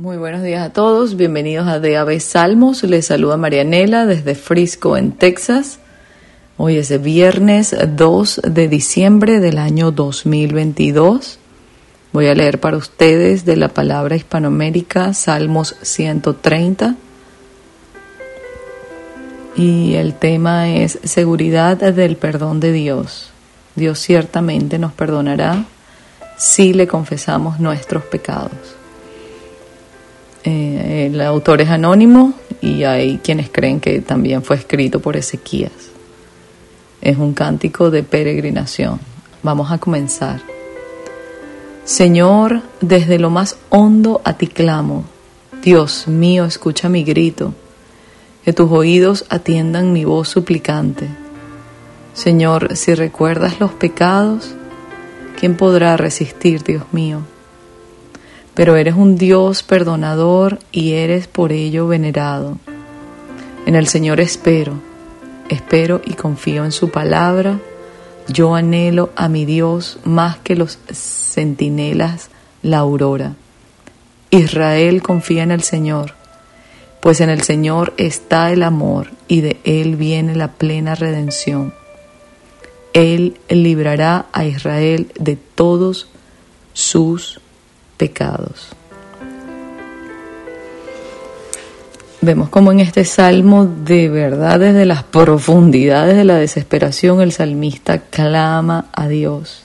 Muy buenos días a todos, bienvenidos a DAB Salmos. Les saluda Marianela desde Frisco, en Texas. Hoy es viernes 2 de diciembre del año 2022. Voy a leer para ustedes de la palabra hispanoamérica Salmos 130. Y el tema es seguridad del perdón de Dios. Dios ciertamente nos perdonará si le confesamos nuestros pecados. Eh, el autor es anónimo y hay quienes creen que también fue escrito por Ezequías. Es un cántico de peregrinación. Vamos a comenzar. Señor, desde lo más hondo a ti clamo. Dios mío, escucha mi grito. Que tus oídos atiendan mi voz suplicante. Señor, si recuerdas los pecados, ¿quién podrá resistir, Dios mío? Pero eres un Dios perdonador y eres por ello venerado. En el Señor espero, espero y confío en su palabra. Yo anhelo a mi Dios más que los centinelas la aurora. Israel confía en el Señor, pues en el Señor está el amor y de Él viene la plena redención. Él librará a Israel de todos sus pecados. Vemos como en este salmo, de verdad, desde las profundidades de la desesperación, el salmista clama a Dios.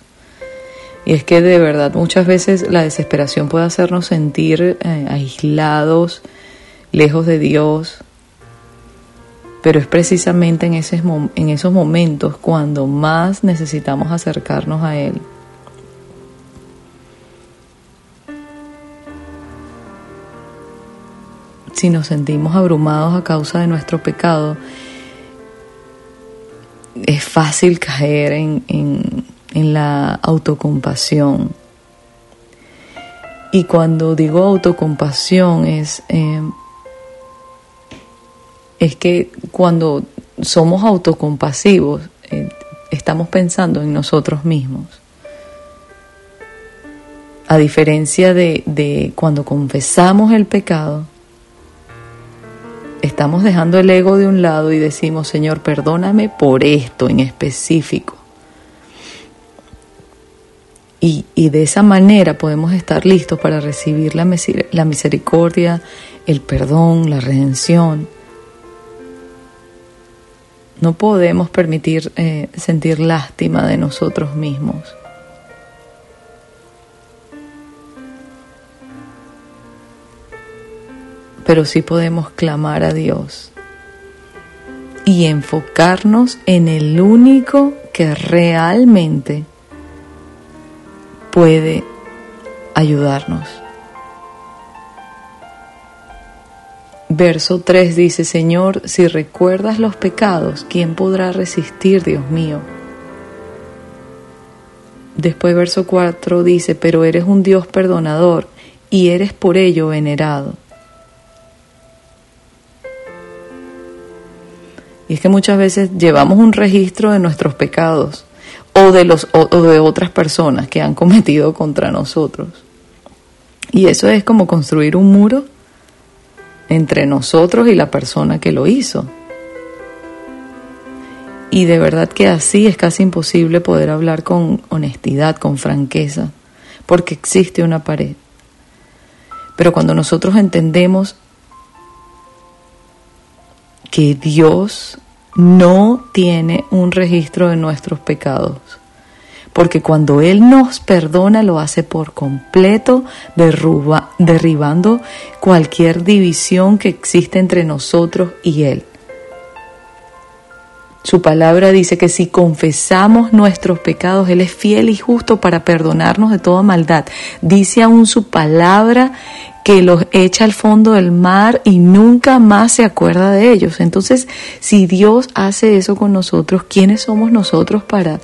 Y es que de verdad muchas veces la desesperación puede hacernos sentir eh, aislados, lejos de Dios, pero es precisamente en, esos momentos cuando más necesitamos acercarnos a Él. Si nos sentimos abrumados a causa de nuestro pecado, es fácil caer en, la autocompasión. Y cuando digo autocompasión es, eh, es que cuando somos autocompasivos, eh, estamos pensando en nosotros mismos. A diferencia de, de cuando confesamos el pecado, estamos dejando el ego de un lado y decimos, Señor, perdóname por esto en específico. Y, de esa manera podemos estar listos para recibir la, misericordia, el perdón, la redención. No podemos permitir eh, sentir lástima de nosotros mismos. Pero sí podemos clamar a Dios y enfocarnos en el único que realmente puede ayudarnos. Verso 3 dice, Señor, si recuerdas los pecados, ¿quién podrá resistir, Dios mío? Después verso 4 dice, pero eres un Dios perdonador y eres por ello venerado. Y es que muchas veces llevamos un registro de nuestros pecados o de, los, o, de otras personas que han cometido contra nosotros. Y eso es como construir un muro entre nosotros y la persona que lo hizo. Y de verdad que así es casi imposible poder hablar con honestidad, con franqueza, porque existe una pared. Pero cuando nosotros entendemos que Dios no tiene un registro de nuestros pecados. Porque cuando Él nos perdona lo hace por completo, derribando cualquier división que existe entre nosotros y Él. Su palabra dice que si confesamos nuestros pecados, Él es fiel y justo para perdonarnos de toda maldad. Dice aún su palabra que los echa al fondo del mar y nunca más se acuerda de ellos. Entonces, si Dios hace eso con nosotros, ¿quiénes somos nosotros para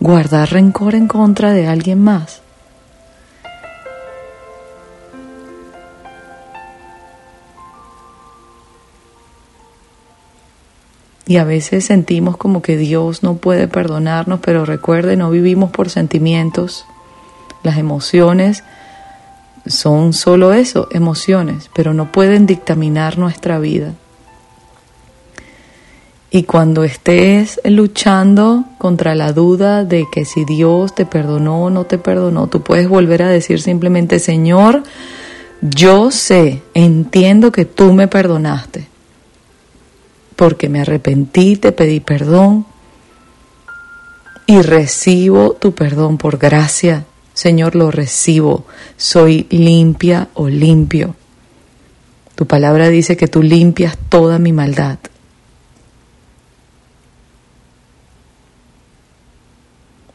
guardar rencor en contra de alguien más? Y a veces sentimos como que Dios no puede perdonarnos, pero recuerde, no vivimos por sentimientos. Las emociones son solo eso, emociones, pero no pueden dictaminar nuestra vida. Y cuando estés luchando contra la duda de que si Dios te perdonó o no te perdonó, tú puedes volver a decir simplemente, Señor, yo sé, entiendo que tú me perdonaste, porque me arrepentí, te pedí perdón y recibo tu perdón por gracia. Señor, lo recibo, soy limpia o limpio. Tu palabra dice que tú limpias toda mi maldad.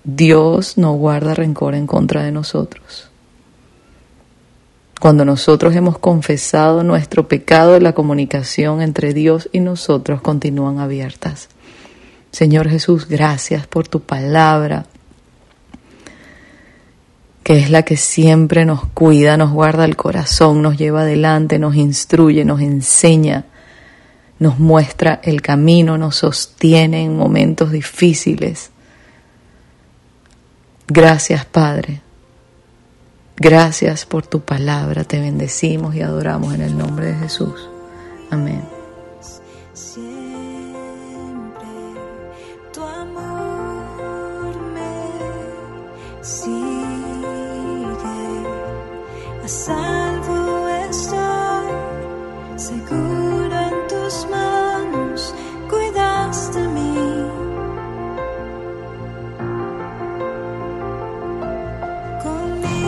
Dios no guarda rencor en contra de nosotros. Cuando nosotros hemos confesado nuestro pecado, la comunicación entre Dios y nosotros continúan abiertas. Señor Jesús, gracias por tu palabra, que es la que siempre nos cuida, nos guarda el corazón, nos lleva adelante, nos instruye, nos enseña, nos muestra el camino, nos sostiene en momentos difíciles. Gracias, Padre. Gracias por tu palabra. Te bendecimos y adoramos en el nombre de Jesús. Amén a salvo estoy, seguro en tus manos, cuidas de mí. Conmigo.